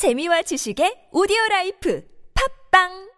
재미와 지식의 오디오 라이프. 팝빵!